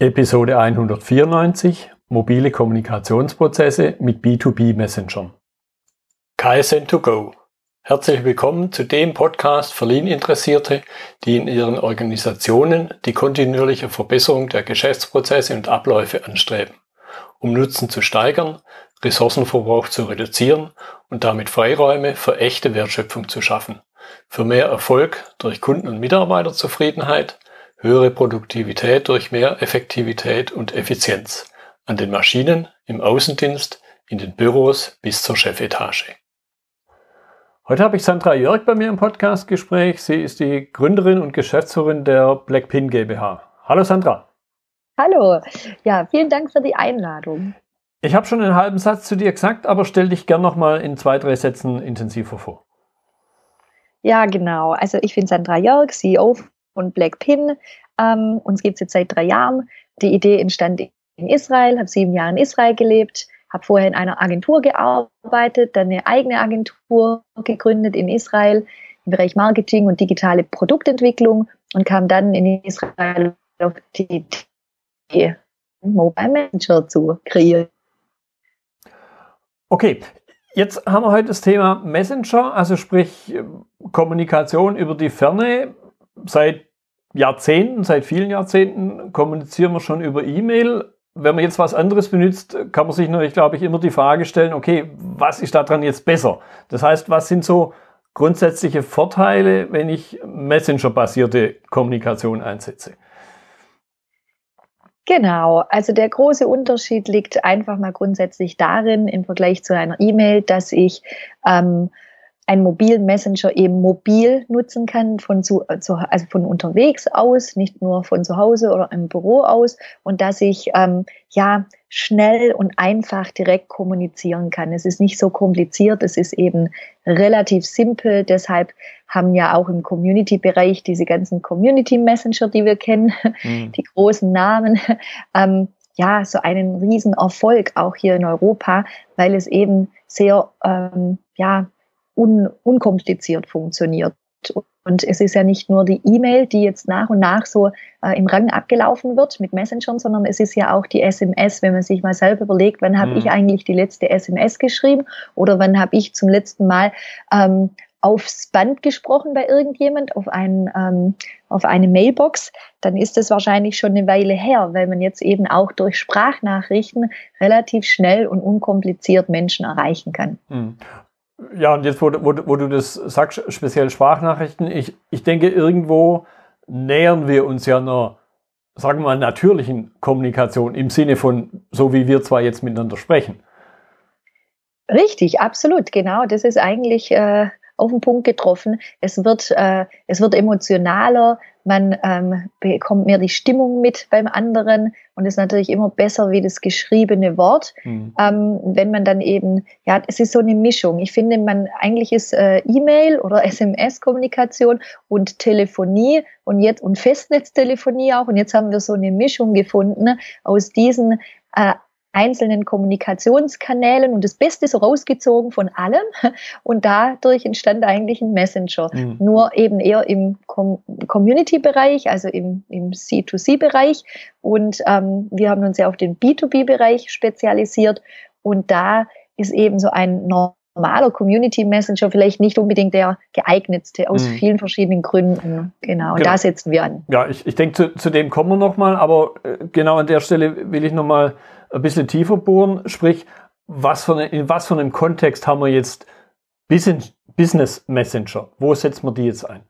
Episode 194 Mobile Kommunikationsprozesse mit B2B-Messengern. KSN2Go. Herzlich willkommen zu dem Podcast für Lean-Interessierte, die in ihren Organisationen die kontinuierliche Verbesserung der Geschäftsprozesse und Abläufe anstreben, um Nutzen zu steigern, Ressourcenverbrauch zu reduzieren und damit Freiräume für echte Wertschöpfung zu schaffen, für mehr Erfolg durch Kunden- und Mitarbeiterzufriedenheit, höhere Produktivität durch mehr Effektivität und Effizienz an den Maschinen, im Außendienst, in den Büros bis zur Chefetage. Heute habe ich Sandra Jörg bei mir im Podcastgespräch. Sie ist die Gründerin und Geschäftsführerin der Blackpin GmbH. Hallo Sandra. Hallo. Ja, vielen Dank für die Einladung. Ich habe schon einen halben Satz zu dir gesagt, aber stell dich gern noch mal in zwei, drei Sätzen intensiver vor. Ja, genau. Also ich bin Sandra Jörg, CEO von Blackpin. Ähm, uns gibt es jetzt seit drei Jahren. Die Idee entstand in Israel, habe sieben Jahre in Israel gelebt, habe vorher in einer Agentur gearbeitet, dann eine eigene Agentur gegründet in Israel im Bereich Marketing und digitale Produktentwicklung und kam dann in Israel auf die Idee, Mobile Manager zu kreieren. Okay, jetzt haben wir heute das Thema Messenger, also sprich Kommunikation über die Ferne. Seit Jahrzehnten, seit vielen Jahrzehnten kommunizieren wir schon über E-Mail. Wenn man jetzt was anderes benutzt, kann man sich natürlich, glaube ich, immer die Frage stellen, okay, was ist daran jetzt besser? Das heißt, was sind so grundsätzliche Vorteile, wenn ich Messenger-basierte Kommunikation einsetze? Genau, also der große Unterschied liegt einfach mal grundsätzlich darin im Vergleich zu einer E-Mail, dass ich ähm, einen mobilen Messenger eben mobil nutzen kann, von, zu, also von unterwegs aus, nicht nur von zu Hause oder im Büro aus und dass ich ähm, ja schnell und einfach direkt kommunizieren kann. Es ist nicht so kompliziert, es ist eben relativ simpel. Deshalb haben ja auch im Community-Bereich diese ganzen Community-Messenger, die wir kennen, mhm. die großen Namen, ähm, ja, so einen riesen Erfolg auch hier in Europa, weil es eben sehr, ähm, ja, un, unkompliziert funktioniert. Und es ist ja nicht nur die E-Mail, die jetzt nach und nach so äh, im Rang abgelaufen wird mit Messengern, sondern es ist ja auch die SMS, wenn man sich mal selber überlegt, wann habe mhm. ich eigentlich die letzte SMS geschrieben oder wann habe ich zum letzten Mal ähm, aufs Band gesprochen bei irgendjemand, auf, einen, ähm, auf eine Mailbox, dann ist das wahrscheinlich schon eine Weile her, weil man jetzt eben auch durch Sprachnachrichten relativ schnell und unkompliziert Menschen erreichen kann. Ja, und jetzt, wo, wo, wo du das sagst, speziell Sprachnachrichten, ich, ich denke, irgendwo nähern wir uns ja einer, sagen wir mal, natürlichen Kommunikation im Sinne von, so wie wir zwar jetzt miteinander sprechen. Richtig, absolut, genau. Das ist eigentlich äh, auf den Punkt getroffen. Es wird, äh, es wird emotionaler, man ähm, bekommt mehr die Stimmung mit beim anderen und ist natürlich immer besser wie das geschriebene Wort. Mhm. Ähm, wenn man dann eben, ja, es ist so eine Mischung. Ich finde, man eigentlich ist äh, E-Mail oder SMS-Kommunikation und Telefonie und jetzt und Festnetztelefonie auch. Und jetzt haben wir so eine Mischung gefunden aus diesen äh, einzelnen Kommunikationskanälen und das Beste so rausgezogen von allem. Und dadurch entstand eigentlich ein Messenger. Mhm. Nur eben eher im Com Community-Bereich, also im, im C2C-Bereich. Und ähm, wir haben uns ja auf den B2B-Bereich spezialisiert. Und da ist eben so ein normaler Community Messenger vielleicht nicht unbedingt der geeignetste aus mhm. vielen verschiedenen Gründen. Genau, genau. da setzen wir an. Ja, ich, ich denke, zu, zu dem kommen wir nochmal, aber äh, genau an der Stelle will ich nochmal ein bisschen tiefer bohren, sprich, was eine, in was für einem Kontext haben wir jetzt Business Messenger? Wo setzen wir die jetzt ein?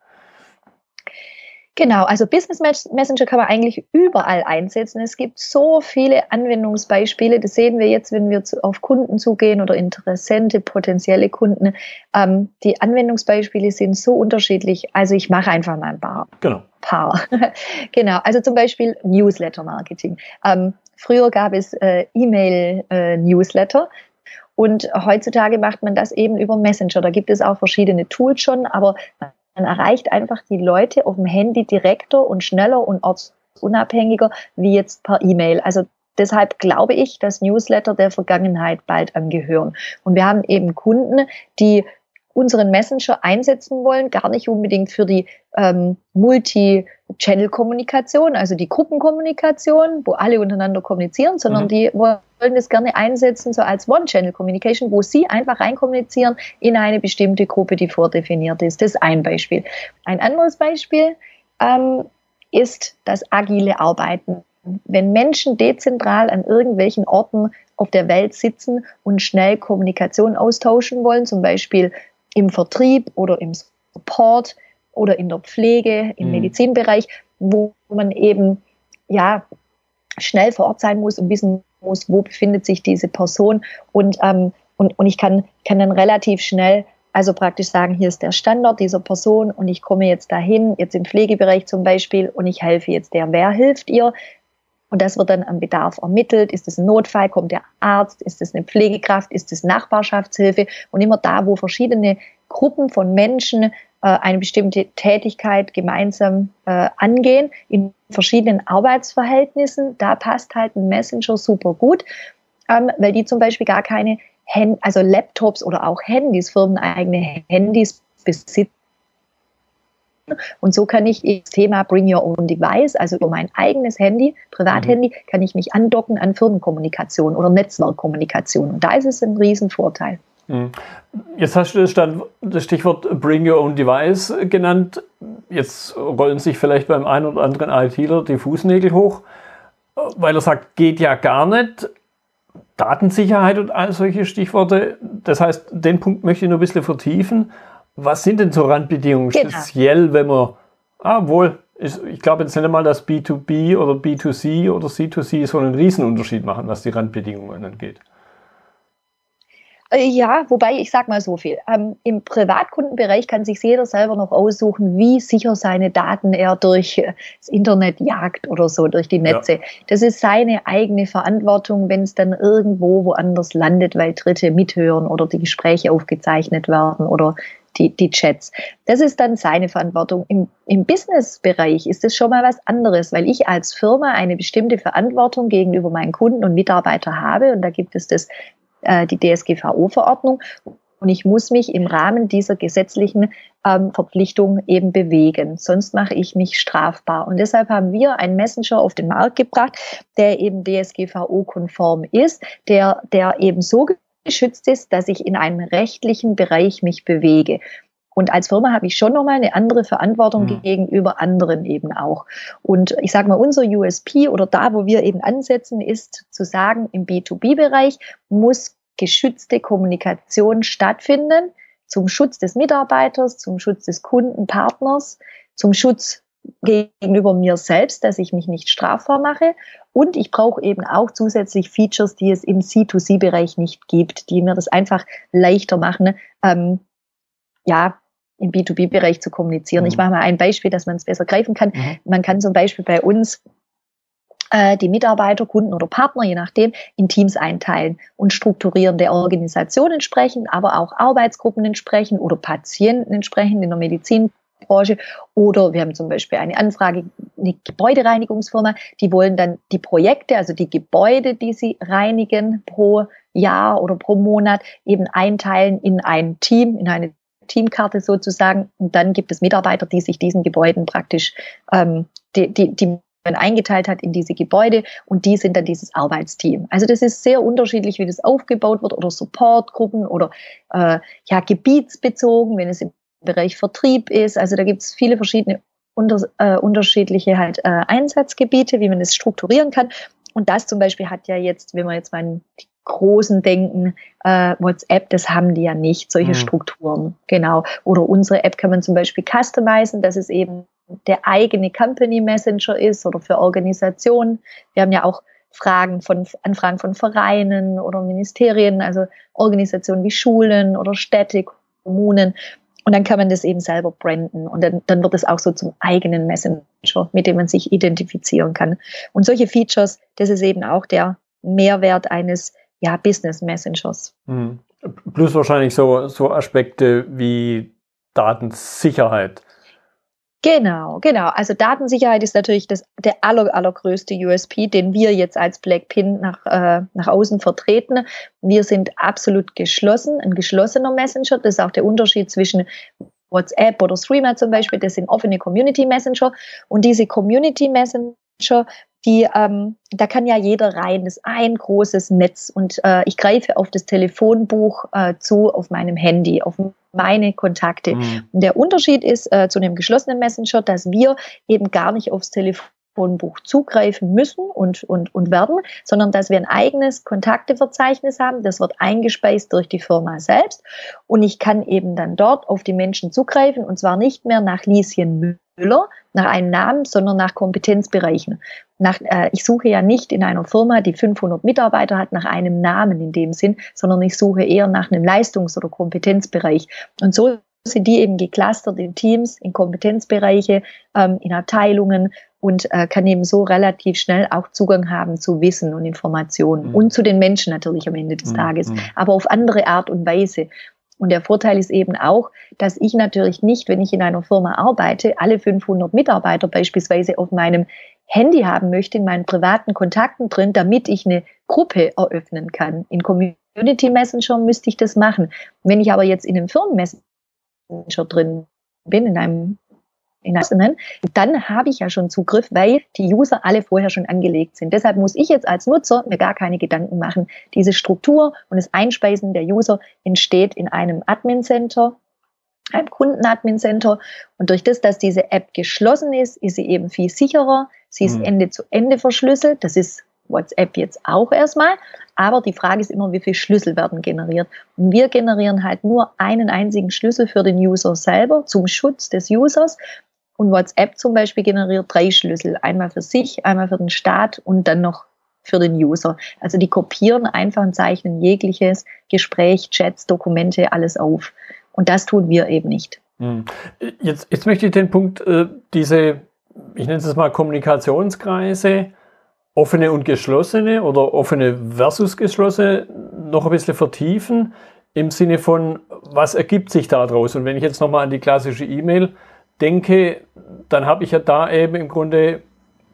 Genau, also Business Messenger kann man eigentlich überall einsetzen. Es gibt so viele Anwendungsbeispiele. Das sehen wir jetzt, wenn wir auf Kunden zugehen oder Interessente, potenzielle Kunden. Ähm, die Anwendungsbeispiele sind so unterschiedlich. Also ich mache einfach mal ein paar. Genau. Paar. genau, also zum Beispiel Newsletter Marketing. Ähm, früher gab es äh, E-Mail-Newsletter. Äh, und heutzutage macht man das eben über Messenger. Da gibt es auch verschiedene Tools schon, aber man erreicht einfach die Leute auf dem Handy direkter und schneller und ortsunabhängiger wie jetzt per E-Mail. Also deshalb glaube ich, dass Newsletter der Vergangenheit bald angehören. Und wir haben eben Kunden, die unseren Messenger einsetzen wollen, gar nicht unbedingt für die ähm, Multi-Channel-Kommunikation, also die Gruppenkommunikation, wo alle untereinander kommunizieren, sondern mhm. die wollen das gerne einsetzen so als One-Channel-Communication, wo sie einfach reinkommunizieren in eine bestimmte Gruppe, die vordefiniert ist. Das ist ein Beispiel. Ein anderes Beispiel ähm, ist das agile Arbeiten. Wenn Menschen dezentral an irgendwelchen Orten auf der Welt sitzen und schnell Kommunikation austauschen wollen, zum Beispiel im Vertrieb oder im Support oder in der Pflege, im mhm. Medizinbereich, wo man eben ja schnell vor Ort sein muss und wissen muss, wo befindet sich diese Person und ähm, und, und ich kann, kann dann relativ schnell also praktisch sagen, hier ist der Standort dieser Person und ich komme jetzt dahin, jetzt im Pflegebereich zum Beispiel, und ich helfe jetzt der. Wer hilft ihr? Und das wird dann am Bedarf ermittelt. Ist es ein Notfall? Kommt der Arzt? Ist es eine Pflegekraft? Ist es Nachbarschaftshilfe? Und immer da, wo verschiedene Gruppen von Menschen äh, eine bestimmte Tätigkeit gemeinsam äh, angehen, in verschiedenen Arbeitsverhältnissen, da passt halt ein Messenger super gut, ähm, weil die zum Beispiel gar keine Hand also Laptops oder auch Handys, firmeneigene Handys besitzen und so kann ich das Thema Bring Your Own Device, also über mein eigenes Handy, Privathandy, mhm. kann ich mich andocken an Firmenkommunikation oder Netzwerkkommunikation. Und da ist es ein Riesenvorteil. Mhm. Jetzt hast du das Stichwort Bring Your Own Device genannt. Jetzt rollen sich vielleicht beim einen oder anderen ITler die Fußnägel hoch, weil er sagt, geht ja gar nicht. Datensicherheit und all solche Stichworte. Das heißt, den Punkt möchte ich nur ein bisschen vertiefen. Was sind denn so Randbedingungen, genau. speziell wenn man, ah, wohl, ist, ich glaube jetzt nicht einmal, dass B2B oder B2C oder C2C so einen Riesenunterschied machen, was die Randbedingungen angeht. Äh, ja, wobei ich sage mal so viel. Ähm, Im Privatkundenbereich kann sich jeder selber noch aussuchen, wie sicher seine Daten er durch äh, das Internet jagt oder so, durch die Netze. Ja. Das ist seine eigene Verantwortung, wenn es dann irgendwo woanders landet, weil Dritte mithören oder die Gespräche aufgezeichnet werden oder die, die Chats. Das ist dann seine Verantwortung. Im, im Business-Bereich ist es schon mal was anderes, weil ich als Firma eine bestimmte Verantwortung gegenüber meinen Kunden und Mitarbeitern habe. Und da gibt es das, äh, die DSGVO-Verordnung. Und ich muss mich im Rahmen dieser gesetzlichen ähm, Verpflichtung eben bewegen. Sonst mache ich mich strafbar. Und deshalb haben wir einen Messenger auf den Markt gebracht, der eben DSGVO-konform ist, der, der eben so geschützt ist, dass ich in einem rechtlichen Bereich mich bewege. Und als Firma habe ich schon nochmal eine andere Verantwortung mhm. gegenüber anderen eben auch. Und ich sage mal, unser USP oder da, wo wir eben ansetzen, ist zu sagen, im B2B-Bereich muss geschützte Kommunikation stattfinden zum Schutz des Mitarbeiters, zum Schutz des Kundenpartners, zum Schutz gegenüber mir selbst, dass ich mich nicht strafbar mache. Und ich brauche eben auch zusätzlich Features, die es im C2C-Bereich nicht gibt, die mir das einfach leichter machen, ähm, ja, im B2B-Bereich zu kommunizieren. Mhm. Ich mache mal ein Beispiel, dass man es besser greifen kann. Mhm. Man kann zum Beispiel bei uns äh, die Mitarbeiter, Kunden oder Partner, je nachdem, in Teams einteilen und strukturieren der Organisation entsprechend, aber auch Arbeitsgruppen entsprechend oder Patienten entsprechend in der Medizin Branche. Oder wir haben zum Beispiel eine Anfrage, eine Gebäudereinigungsfirma, die wollen dann die Projekte, also die Gebäude, die sie reinigen pro Jahr oder pro Monat, eben einteilen in ein Team, in eine Teamkarte sozusagen. Und dann gibt es Mitarbeiter, die sich diesen Gebäuden praktisch, ähm, die, die, die man eingeteilt hat in diese Gebäude und die sind dann dieses Arbeitsteam. Also das ist sehr unterschiedlich, wie das aufgebaut wird oder Supportgruppen oder äh, ja gebietsbezogen, wenn es im Bereich Vertrieb ist. Also da gibt es viele verschiedene unter, äh, unterschiedliche halt äh, Einsatzgebiete, wie man es strukturieren kann. Und das zum Beispiel hat ja jetzt, wenn wir jetzt mal an die großen denken, äh, WhatsApp, das haben die ja nicht, solche mhm. Strukturen. Genau. Oder unsere App kann man zum Beispiel customizen, dass es eben der eigene Company Messenger ist oder für Organisationen. Wir haben ja auch Fragen von, Anfragen von Vereinen oder Ministerien, also Organisationen wie Schulen oder Städte, Kommunen. Und dann kann man das eben selber branden und dann, dann wird es auch so zum eigenen Messenger, mit dem man sich identifizieren kann. Und solche Features, das ist eben auch der Mehrwert eines ja, Business Messengers. Mhm. Plus wahrscheinlich so, so Aspekte wie Datensicherheit. Genau, genau. Also Datensicherheit ist natürlich das, der aller, allergrößte USP, den wir jetzt als Blackpin nach, äh, nach außen vertreten. Wir sind absolut geschlossen, ein geschlossener Messenger. Das ist auch der Unterschied zwischen WhatsApp oder Streamer zum Beispiel. Das sind offene Community Messenger. Und diese Community Messenger, die, ähm, da kann ja jeder rein. Das ist ein großes Netz und äh, ich greife auf das Telefonbuch äh, zu, auf meinem Handy, auf meine Kontakte. Mhm. Und der Unterschied ist äh, zu einem geschlossenen Messenger, dass wir eben gar nicht aufs Telefonbuch zugreifen müssen und, und, und werden, sondern dass wir ein eigenes Kontakteverzeichnis haben. Das wird eingespeist durch die Firma selbst und ich kann eben dann dort auf die Menschen zugreifen und zwar nicht mehr nach Lieschen Müller Müller nach einem Namen, sondern nach Kompetenzbereichen. Nach, äh, ich suche ja nicht in einer Firma, die 500 Mitarbeiter hat, nach einem Namen in dem Sinn, sondern ich suche eher nach einem Leistungs- oder Kompetenzbereich. Und so sind die eben geclustert in Teams, in Kompetenzbereiche, ähm, in Abteilungen und äh, kann eben so relativ schnell auch Zugang haben zu Wissen und Informationen mhm. und zu den Menschen natürlich am Ende des mhm. Tages, mhm. aber auf andere Art und Weise. Und der Vorteil ist eben auch, dass ich natürlich nicht, wenn ich in einer Firma arbeite, alle 500 Mitarbeiter beispielsweise auf meinem Handy haben möchte, in meinen privaten Kontakten drin, damit ich eine Gruppe eröffnen kann. In Community Messenger müsste ich das machen. Wenn ich aber jetzt in einem Firmenmessenger drin bin, in einem in Einzelnen, dann habe ich ja schon Zugriff, weil die User alle vorher schon angelegt sind. Deshalb muss ich jetzt als Nutzer mir gar keine Gedanken machen. Diese Struktur und das Einspeisen der User entsteht in einem Admin Center, einem Kunden-Admin Center. Und durch das, dass diese App geschlossen ist, ist sie eben viel sicherer. Sie ist mhm. Ende zu Ende verschlüsselt. Das ist WhatsApp jetzt auch erstmal. Aber die Frage ist immer, wie viele Schlüssel werden generiert. Und wir generieren halt nur einen einzigen Schlüssel für den User selber zum Schutz des Users. Und WhatsApp zum Beispiel generiert drei Schlüssel. Einmal für sich, einmal für den Staat und dann noch für den User. Also die kopieren einfach und zeichnen jegliches Gespräch, Chats, Dokumente, alles auf. Und das tun wir eben nicht. Hm. Jetzt, jetzt möchte ich den Punkt, äh, diese, ich nenne es mal Kommunikationskreise, offene und geschlossene oder offene versus geschlossene, noch ein bisschen vertiefen im Sinne von, was ergibt sich daraus? Und wenn ich jetzt nochmal an die klassische E-Mail denke, dann habe ich ja da eben im Grunde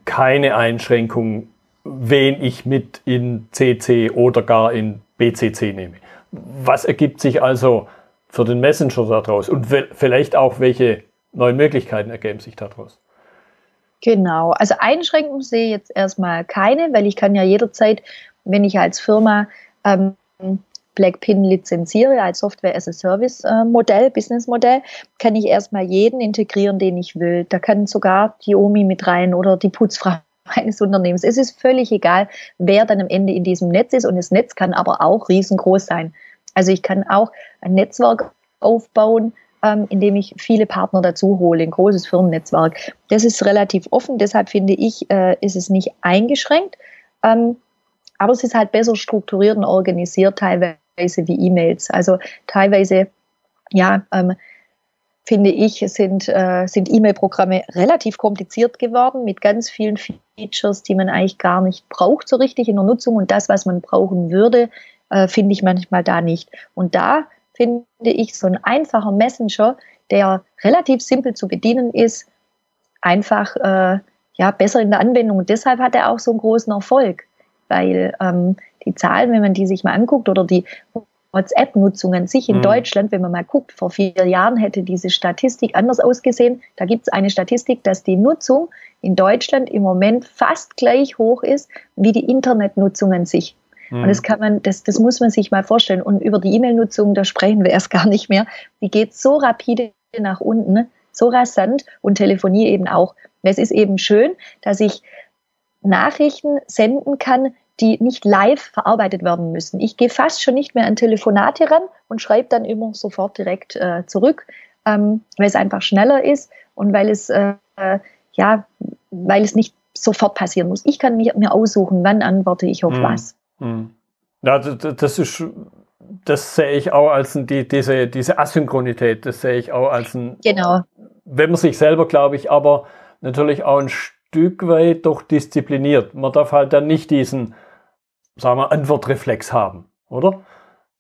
keine Einschränkung, wen ich mit in CC oder gar in BCC nehme. Was ergibt sich also für den Messenger daraus und vielleicht auch welche neuen Möglichkeiten ergeben sich daraus? Genau, also Einschränkungen sehe ich jetzt erstmal keine, weil ich kann ja jederzeit, wenn ich als Firma ähm, Blackpin lizenziere als Software as a Service äh, Modell, Business Modell, kann ich erstmal jeden integrieren, den ich will. Da kann sogar die Omi mit rein oder die Putzfrau eines Unternehmens. Es ist völlig egal, wer dann am Ende in diesem Netz ist und das Netz kann aber auch riesengroß sein. Also ich kann auch ein Netzwerk aufbauen, ähm, indem ich viele Partner dazu hole, ein großes Firmennetzwerk. Das ist relativ offen, deshalb finde ich, äh, ist es nicht eingeschränkt. Ähm, aber es ist halt besser strukturiert und organisiert teilweise wie E-Mails. Also teilweise, ja, ähm, finde ich, sind, äh, sind E-Mail-Programme relativ kompliziert geworden mit ganz vielen Features, die man eigentlich gar nicht braucht so richtig in der Nutzung. Und das, was man brauchen würde, äh, finde ich manchmal da nicht. Und da finde ich so ein einfacher Messenger, der relativ simpel zu bedienen ist, einfach äh, ja besser in der Anwendung. Und deshalb hat er auch so einen großen Erfolg, weil ähm, die Zahlen, wenn man die sich mal anguckt oder die WhatsApp-Nutzung an sich in mhm. Deutschland, wenn man mal guckt, vor vier Jahren hätte diese Statistik anders ausgesehen. Da gibt es eine Statistik, dass die Nutzung in Deutschland im Moment fast gleich hoch ist wie die Internetnutzung an sich. Mhm. Und das kann man, das, das muss man sich mal vorstellen. Und über die E-Mail-Nutzung, da sprechen wir erst gar nicht mehr. Die geht so rapide nach unten, so rasant und Telefonie eben auch. Es ist eben schön, dass ich Nachrichten senden kann, die nicht live verarbeitet werden müssen. Ich gehe fast schon nicht mehr an Telefonate ran und schreibe dann immer sofort direkt äh, zurück, ähm, weil es einfach schneller ist und weil es äh, ja, weil es nicht sofort passieren muss. Ich kann mir, mir aussuchen, wann antworte ich auf mhm. was. Mhm. Ja, das ist das sehe ich auch als ein, die, diese, diese Asynchronität, das sehe ich auch als ein, genau. wenn man sich selber, glaube ich, aber natürlich auch ein Stück weit doch diszipliniert. Man darf halt dann nicht diesen sagen wir, Antwortreflex haben, oder?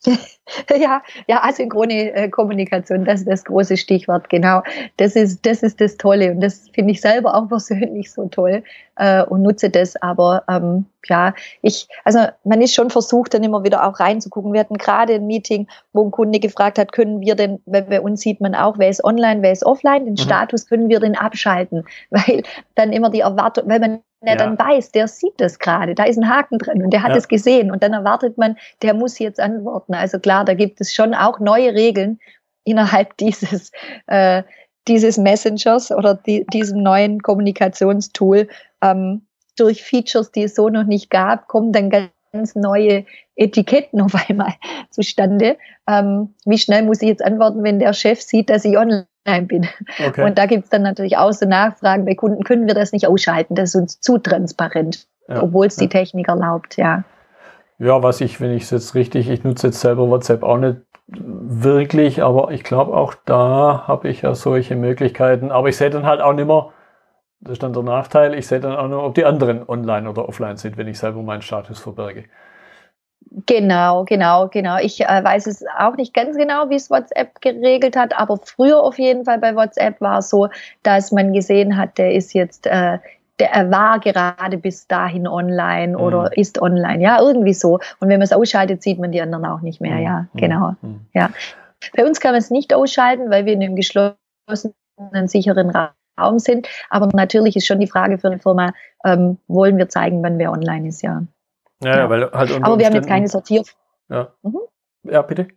ja, ja, asynchrone äh, Kommunikation, das ist das große Stichwort, genau. Das ist, das ist das Tolle und das finde ich selber auch persönlich so toll äh, und nutze das. Aber ähm, ja, ich, also man ist schon versucht, dann immer wieder auch reinzugucken. Wir hatten gerade ein Meeting, wo ein Kunde gefragt hat, können wir denn, weil bei uns sieht man auch, wer ist online, wer ist offline, den mhm. Status können wir denn abschalten, weil dann immer die Erwartung, weil man der ja. dann weiß, der sieht das gerade, da ist ein Haken drin und der hat es gesehen und dann erwartet man, der muss jetzt antworten. Also klar, da gibt es schon auch neue Regeln innerhalb dieses, äh, dieses Messengers oder die, diesem neuen Kommunikationstool. Ähm, durch Features, die es so noch nicht gab, kommen dann ganz neue Etiketten auf einmal zustande. Ähm, wie schnell muss ich jetzt antworten, wenn der Chef sieht, dass ich online bin? Okay. Und da gibt es dann natürlich auch so Nachfragen bei Kunden, können wir das nicht ausschalten? Das ist uns zu transparent, ja. obwohl es die Technik erlaubt, ja. Ja, was ich, wenn ich es jetzt richtig, ich nutze jetzt selber WhatsApp auch nicht wirklich, aber ich glaube auch da habe ich ja solche Möglichkeiten. Aber ich sehe dann halt auch nicht mehr, das ist dann der Nachteil, ich sehe dann auch nur, ob die anderen online oder offline sind, wenn ich selber meinen Status verberge. Genau, genau, genau. Ich äh, weiß es auch nicht ganz genau, wie es WhatsApp geregelt hat, aber früher auf jeden Fall bei WhatsApp war es so, dass man gesehen hat, der ist jetzt, äh, der er war gerade bis dahin online oder mhm. ist online, ja, irgendwie so. Und wenn man es ausschaltet, sieht man die anderen auch nicht mehr, mhm. ja, mhm. genau, mhm. ja. Bei uns kann man es nicht ausschalten, weil wir in einem geschlossenen, sicheren Raum sind. Aber natürlich ist schon die Frage für eine Firma, ähm, wollen wir zeigen, wann wer online ist, ja. Ja, ja. weil halt Aber wir haben jetzt keine Sortier. Ja. Mhm. ja, bitte.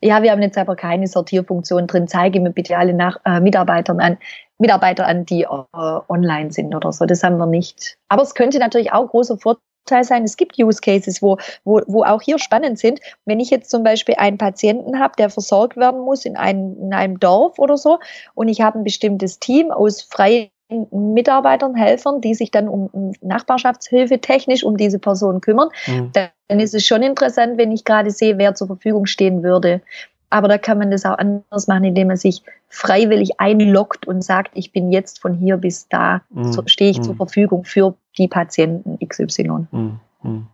Ja, wir haben jetzt aber keine Sortierfunktion drin. Zeige mir bitte alle nach, äh, Mitarbeitern an, Mitarbeiter an, die äh, online sind oder so. Das haben wir nicht. Aber es könnte natürlich auch großer Vorteil sein. Es gibt Use Cases, wo, wo, wo auch hier spannend sind. Wenn ich jetzt zum Beispiel einen Patienten habe, der versorgt werden muss in einem, in einem Dorf oder so, und ich habe ein bestimmtes Team aus freien Mitarbeitern, Helfern, die sich dann um Nachbarschaftshilfe technisch um diese Person kümmern, mhm. dann ist es schon interessant, wenn ich gerade sehe, wer zur Verfügung stehen würde. Aber da kann man das auch anders machen, indem man sich freiwillig einloggt und sagt, ich bin jetzt von hier bis da, mhm. so stehe ich mhm. zur Verfügung für die Patienten XY. Mhm. mhm.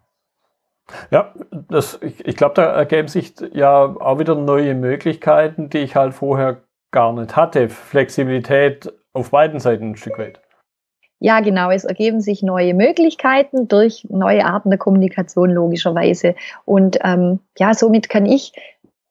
Ja, das, ich, ich glaube, da ergeben sich ja auch wieder neue Möglichkeiten, die ich halt vorher gar nicht hatte. Flexibilität auf beiden Seiten ein Stück weit. Ja, genau. Es ergeben sich neue Möglichkeiten durch neue Arten der Kommunikation logischerweise. Und ähm, ja, somit kann ich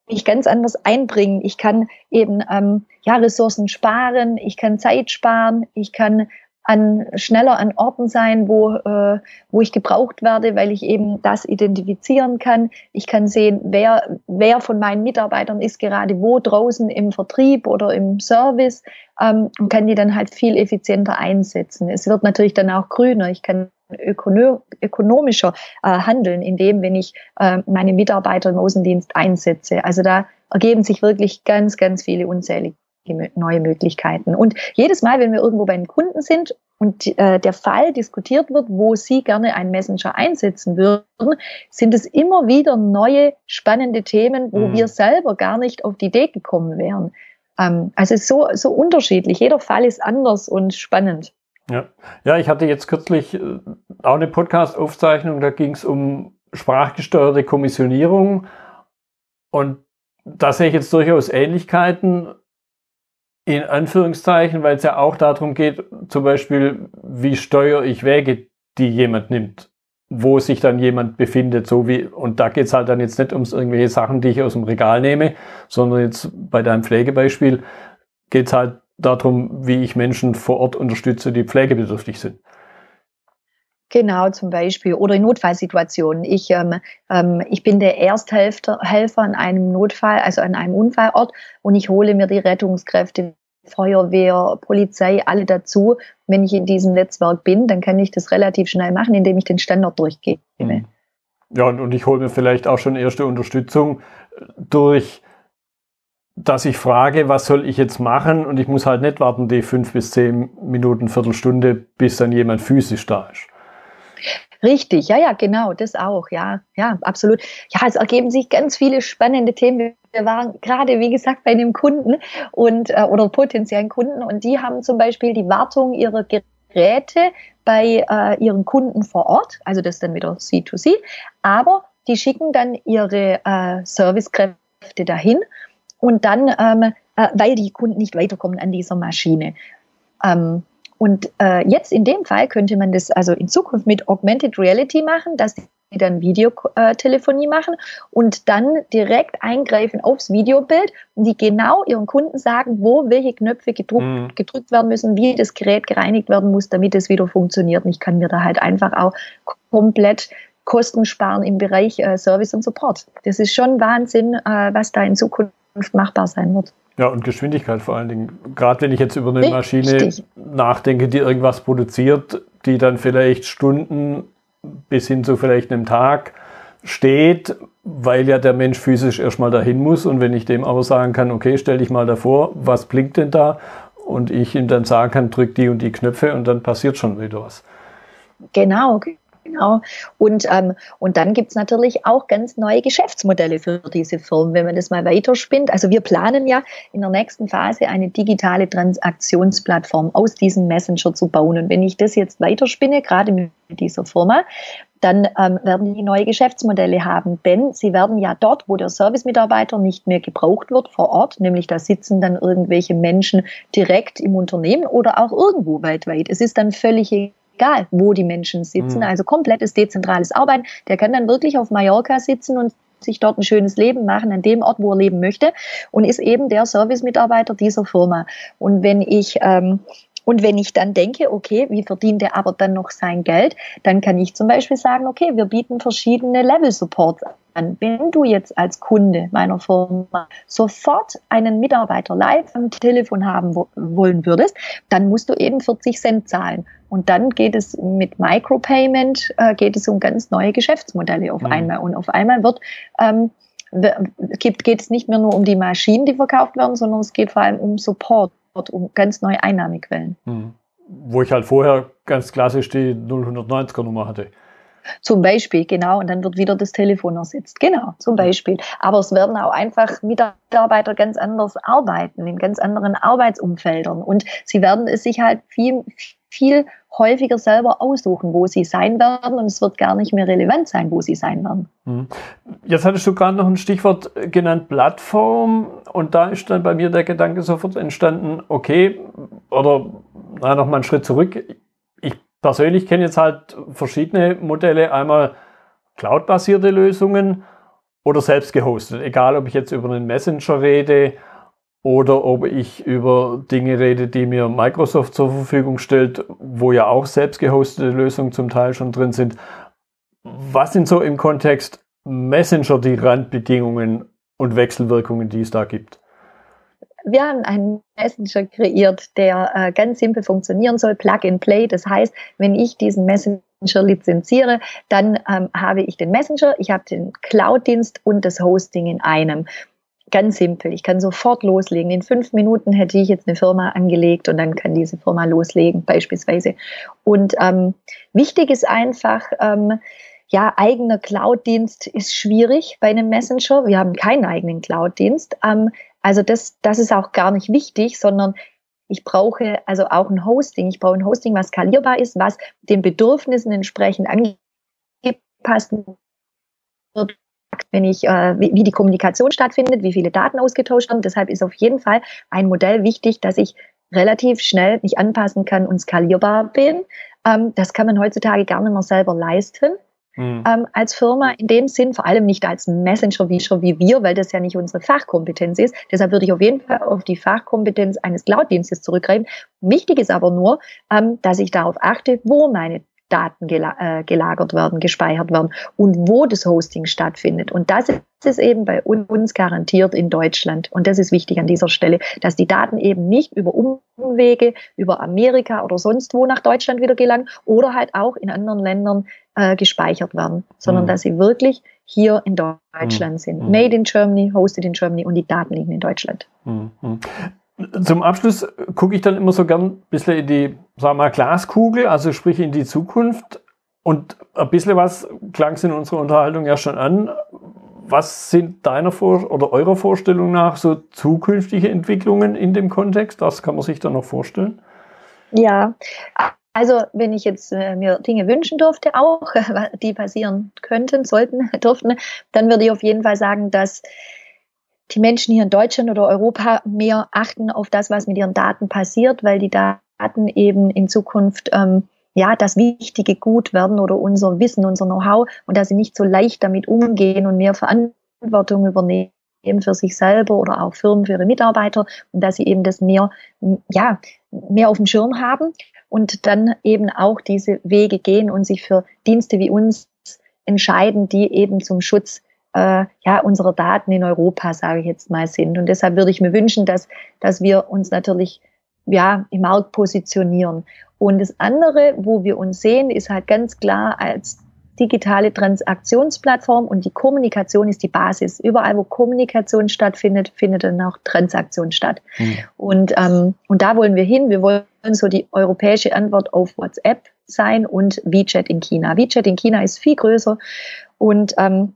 mich ganz anders einbringen. Ich kann eben ähm, ja Ressourcen sparen, ich kann Zeit sparen, ich kann an schneller an Orten sein, wo, äh, wo ich gebraucht werde, weil ich eben das identifizieren kann. Ich kann sehen, wer, wer von meinen Mitarbeitern ist gerade wo draußen im Vertrieb oder im Service ähm, und kann die dann halt viel effizienter einsetzen. Es wird natürlich dann auch grüner. Ich kann ökono ökonomischer äh, handeln, indem wenn ich äh, meine Mitarbeiter im Außendienst einsetze. Also da ergeben sich wirklich ganz, ganz viele unzählige neue Möglichkeiten. Und jedes Mal, wenn wir irgendwo bei einem Kunden sind und äh, der Fall diskutiert wird, wo Sie gerne einen Messenger einsetzen würden, sind es immer wieder neue spannende Themen, wo mhm. wir selber gar nicht auf die Idee gekommen wären. Ähm, also es ist so, so unterschiedlich. Jeder Fall ist anders und spannend. Ja, ja ich hatte jetzt kürzlich äh, auch eine Podcast-Aufzeichnung, da ging es um sprachgesteuerte Kommissionierung. Und da sehe ich jetzt durchaus Ähnlichkeiten in Anführungszeichen, weil es ja auch darum geht, zum Beispiel, wie steuere ich Wege, die jemand nimmt, wo sich dann jemand befindet, so wie, und da geht es halt dann jetzt nicht um irgendwelche Sachen, die ich aus dem Regal nehme, sondern jetzt bei deinem Pflegebeispiel geht es halt darum, wie ich Menschen vor Ort unterstütze, die pflegebedürftig sind. Genau, zum Beispiel. Oder in Notfallsituationen. Ich, ähm, ähm, ich bin der Ersthelfer Helfer an einem Notfall, also an einem Unfallort und ich hole mir die Rettungskräfte, Feuerwehr, Polizei, alle dazu. Wenn ich in diesem Netzwerk bin, dann kann ich das relativ schnell machen, indem ich den Standard durchgebe. Mhm. Ja, und, und ich hole mir vielleicht auch schon erste Unterstützung durch dass ich frage, was soll ich jetzt machen und ich muss halt nicht warten, die fünf bis zehn Minuten, Viertelstunde, bis dann jemand physisch da ist. Richtig, ja, ja, genau, das auch, ja, ja, absolut. Ja, es ergeben sich ganz viele spannende Themen. Wir waren gerade, wie gesagt, bei einem Kunden und äh, oder potenziellen Kunden und die haben zum Beispiel die Wartung ihrer Geräte bei äh, ihren Kunden vor Ort, also das dann wieder C2C, aber die schicken dann ihre äh, Servicekräfte dahin und dann, ähm, äh, weil die Kunden nicht weiterkommen an dieser Maschine. Ähm, und äh, jetzt in dem Fall könnte man das also in Zukunft mit Augmented Reality machen, dass die dann Videotelefonie machen und dann direkt eingreifen aufs Videobild und die genau ihren Kunden sagen, wo welche Knöpfe gedruckt, mhm. gedrückt werden müssen, wie das Gerät gereinigt werden muss, damit es wieder funktioniert. Und ich kann mir da halt einfach auch komplett Kosten sparen im Bereich äh, Service und Support. Das ist schon Wahnsinn, äh, was da in Zukunft machbar sein wird. Ja, und Geschwindigkeit vor allen Dingen. Gerade wenn ich jetzt über eine Richtig. Maschine nachdenke, die irgendwas produziert, die dann vielleicht Stunden bis hin zu vielleicht einem Tag steht, weil ja der Mensch physisch erstmal dahin muss. Und wenn ich dem aber sagen kann, okay, stell dich mal davor, was blinkt denn da? Und ich ihm dann sagen kann, drück die und die Knöpfe und dann passiert schon wieder was. Genau, Genau. Und, ähm, und dann gibt's natürlich auch ganz neue Geschäftsmodelle für diese Firmen, wenn man das mal weiterspinnt. Also wir planen ja in der nächsten Phase eine digitale Transaktionsplattform aus diesem Messenger zu bauen. Und wenn ich das jetzt weiterspinne, gerade mit dieser Firma, dann ähm, werden die neue Geschäftsmodelle haben. Denn sie werden ja dort, wo der Servicemitarbeiter nicht mehr gebraucht wird vor Ort, nämlich da sitzen dann irgendwelche Menschen direkt im Unternehmen oder auch irgendwo weltweit. Es ist dann völlig egal, wo die Menschen sitzen. Mhm. Also komplettes dezentrales Arbeiten. Der kann dann wirklich auf Mallorca sitzen und sich dort ein schönes Leben machen, an dem Ort, wo er leben möchte und ist eben der Servicemitarbeiter dieser Firma. Und wenn ich ähm, und wenn ich dann denke, okay, wie verdient er aber dann noch sein Geld, dann kann ich zum Beispiel sagen, okay, wir bieten verschiedene Level Supports an. Wenn du jetzt als Kunde meiner Firma sofort einen Mitarbeiter live am Telefon haben wollen würdest, dann musst du eben 40 Cent zahlen. Und dann geht es mit Micropayment, äh, geht es um ganz neue Geschäftsmodelle auf mhm. einmal. Und auf einmal wird ähm, geht, geht es nicht mehr nur um die Maschinen, die verkauft werden, sondern es geht vor allem um Support um ganz neue Einnahmequellen. Mhm. Wo ich halt vorher ganz klassisch die 0190er Nummer hatte. Zum Beispiel, genau, und dann wird wieder das Telefon ersetzt. Genau, zum Beispiel. Aber es werden auch einfach Mitarbeiter ganz anders arbeiten, in ganz anderen Arbeitsumfeldern. Und sie werden es sich halt viel, viel häufiger selber aussuchen, wo sie sein werden und es wird gar nicht mehr relevant sein, wo sie sein werden. Hm. Jetzt hattest du gerade noch ein Stichwort genannt, Plattform und da ist dann bei mir der Gedanke sofort entstanden, okay, oder na, noch mal einen Schritt zurück. Ich persönlich kenne jetzt halt verschiedene Modelle, einmal Cloud-basierte Lösungen oder selbst gehostet, egal ob ich jetzt über einen Messenger rede oder ob ich über Dinge rede, die mir Microsoft zur Verfügung stellt, wo ja auch selbst gehostete Lösungen zum Teil schon drin sind. Was sind so im Kontext Messenger die Randbedingungen und Wechselwirkungen, die es da gibt? Wir haben einen Messenger kreiert, der äh, ganz simpel funktionieren soll, Plug and Play. Das heißt, wenn ich diesen Messenger lizenziere, dann ähm, habe ich den Messenger, ich habe den Cloud-Dienst und das Hosting in einem. Ganz simpel. Ich kann sofort loslegen. In fünf Minuten hätte ich jetzt eine Firma angelegt und dann kann diese Firma loslegen, beispielsweise. Und ähm, wichtig ist einfach, ähm, ja, eigener Cloud-Dienst ist schwierig bei einem Messenger. Wir haben keinen eigenen Cloud-Dienst. Ähm, also das, das ist auch gar nicht wichtig, sondern ich brauche also auch ein Hosting. Ich brauche ein Hosting, was skalierbar ist, was den Bedürfnissen entsprechend angepasst wird wenn ich, äh, wie, wie die Kommunikation stattfindet, wie viele Daten ausgetauscht werden. Deshalb ist auf jeden Fall ein Modell wichtig, dass ich relativ schnell mich anpassen kann und skalierbar bin. Ähm, das kann man heutzutage gar nicht mehr selber leisten. Mhm. Ähm, als Firma in dem Sinn, vor allem nicht als Messenger wie, wie wir, weil das ja nicht unsere Fachkompetenz ist. Deshalb würde ich auf jeden Fall auf die Fachkompetenz eines Cloud-Dienstes zurückgreifen. Wichtig ist aber nur, ähm, dass ich darauf achte, wo meine Daten äh, gelagert werden, gespeichert werden und wo das Hosting stattfindet. Und das ist eben bei uns garantiert in Deutschland. Und das ist wichtig an dieser Stelle, dass die Daten eben nicht über Umwege, über Amerika oder sonst wo nach Deutschland wieder gelangen oder halt auch in anderen Ländern äh, gespeichert werden, sondern mhm. dass sie wirklich hier in Deutschland mhm. sind. Made in Germany, hosted in Germany und die Daten liegen in Deutschland. Mhm. Zum Abschluss gucke ich dann immer so gern ein bisschen in die, sagen wir mal, Glaskugel, also sprich in die Zukunft. Und ein bisschen was klang es in unserer Unterhaltung ja schon an. Was sind deiner Vor oder eurer Vorstellung nach so zukünftige Entwicklungen in dem Kontext? Das kann man sich dann noch vorstellen. Ja, Also, wenn ich jetzt äh, mir Dinge wünschen durfte, auch, die passieren könnten, sollten, durften, dann würde ich auf jeden Fall sagen, dass die Menschen hier in Deutschland oder Europa mehr achten auf das, was mit ihren Daten passiert, weil die Daten eben in Zukunft ähm, ja das wichtige Gut werden oder unser Wissen, unser Know-how und dass sie nicht so leicht damit umgehen und mehr Verantwortung übernehmen für sich selber oder auch Firmen für ihre Mitarbeiter und dass sie eben das mehr, ja, mehr auf dem Schirm haben und dann eben auch diese Wege gehen und sich für Dienste wie uns entscheiden, die eben zum Schutz äh, ja, unserer Daten in Europa, sage ich jetzt mal, sind. Und deshalb würde ich mir wünschen, dass, dass wir uns natürlich ja, im Markt positionieren. Und das andere, wo wir uns sehen, ist halt ganz klar als digitale Transaktionsplattform und die Kommunikation ist die Basis. Überall, wo Kommunikation stattfindet, findet dann auch Transaktion statt. Mhm. Und, ähm, und da wollen wir hin. Wir wollen so die europäische Antwort auf WhatsApp sein und WeChat in China. WeChat in China ist viel größer und ähm,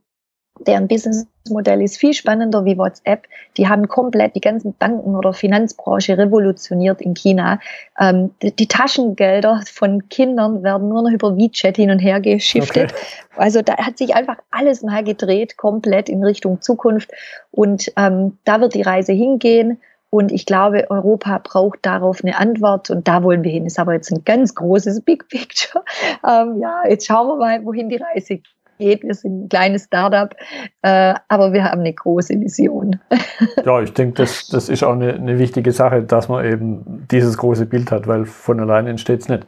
deren Businessmodell ist viel spannender wie WhatsApp. Die haben komplett die ganzen Banken oder Finanzbranche revolutioniert in China. Ähm, die, die, Taschengelder von Kindern werden nur noch über WeChat hin und her geschiftet. Okay. Also da hat sich einfach alles mal gedreht, komplett in Richtung Zukunft. Und ähm, da wird die Reise hingehen. Und ich glaube, Europa braucht darauf eine Antwort und da wollen wir hin. Ist aber jetzt ein ganz großes Big Picture. Ähm, ja, jetzt schauen wir mal, wohin die Reise geht. Wir sind ein kleines Startup, äh, aber wir haben eine große Vision. ja, ich denke, das, das ist auch eine, eine wichtige Sache, dass man eben dieses große Bild hat, weil von alleine entsteht es nicht.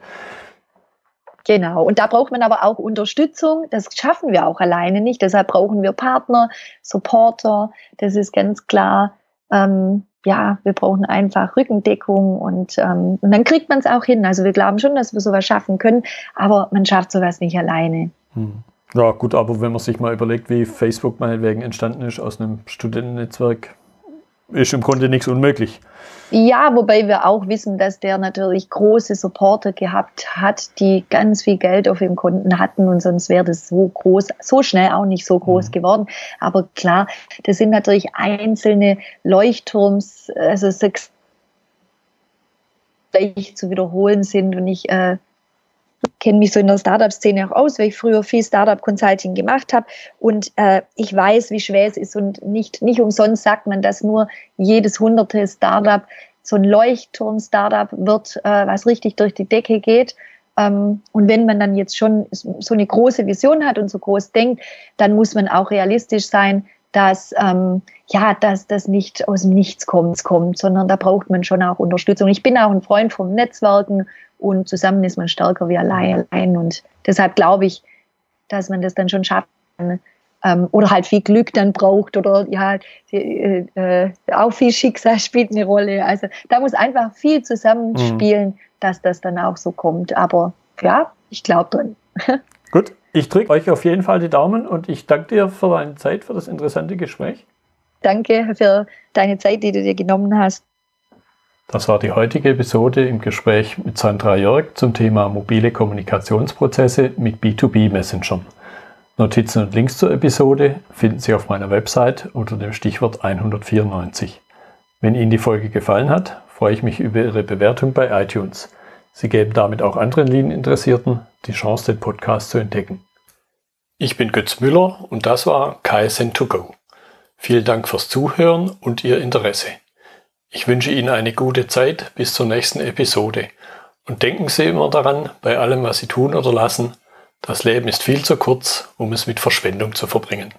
Genau. Und da braucht man aber auch Unterstützung. Das schaffen wir auch alleine nicht. Deshalb brauchen wir Partner, Supporter. Das ist ganz klar. Ähm, ja, wir brauchen einfach Rückendeckung und, ähm, und dann kriegt man es auch hin. Also wir glauben schon, dass wir sowas schaffen können, aber man schafft sowas nicht alleine. Hm. Ja, gut, aber wenn man sich mal überlegt, wie Facebook meinetwegen entstanden ist aus einem Studentennetzwerk, ist im Grunde nichts unmöglich. Ja, wobei wir auch wissen, dass der natürlich große Supporter gehabt hat, die ganz viel Geld auf ihren Konten hatten und sonst wäre das so groß, so schnell auch nicht so groß mhm. geworden. Aber klar, das sind natürlich einzelne Leuchtturms, also sechs zu wiederholen sind und ich äh, kenne mich so in der Startup-Szene auch aus, weil ich früher viel Startup-Consulting gemacht habe und äh, ich weiß, wie schwer es ist und nicht, nicht umsonst sagt man, dass nur jedes hunderte Startup so ein Leuchtturm-Startup wird, äh, was richtig durch die Decke geht. Ähm, und wenn man dann jetzt schon so eine große Vision hat und so groß denkt, dann muss man auch realistisch sein, dass ähm, ja, dass das nicht aus dem Nichts kommt, kommt, sondern da braucht man schon auch Unterstützung. Ich bin auch ein Freund vom Netzwerken und zusammen ist man stärker wie allein. Und deshalb glaube ich, dass man das dann schon schafft. Ähm, oder halt viel Glück dann braucht oder ja, die, äh, äh, auch viel Schicksal spielt eine Rolle. Also da muss einfach viel zusammenspielen, mhm. dass das dann auch so kommt. Aber ja, ich glaube dran. Gut, ich drücke euch auf jeden Fall die Daumen und ich danke dir für deine Zeit, für das interessante Gespräch. Danke für deine Zeit, die du dir genommen hast. Das war die heutige Episode im Gespräch mit Sandra Jörg zum Thema mobile Kommunikationsprozesse mit B2B-Messengern. Notizen und Links zur Episode finden Sie auf meiner Website unter dem Stichwort 194. Wenn Ihnen die Folge gefallen hat, freue ich mich über Ihre Bewertung bei iTunes. Sie geben damit auch anderen Linieninteressierten die Chance, den Podcast zu entdecken. Ich bin Götz Müller und das war KSN2Go. Vielen Dank fürs Zuhören und Ihr Interesse. Ich wünsche Ihnen eine gute Zeit bis zur nächsten Episode und denken Sie immer daran, bei allem, was Sie tun oder lassen, das Leben ist viel zu kurz, um es mit Verschwendung zu verbringen.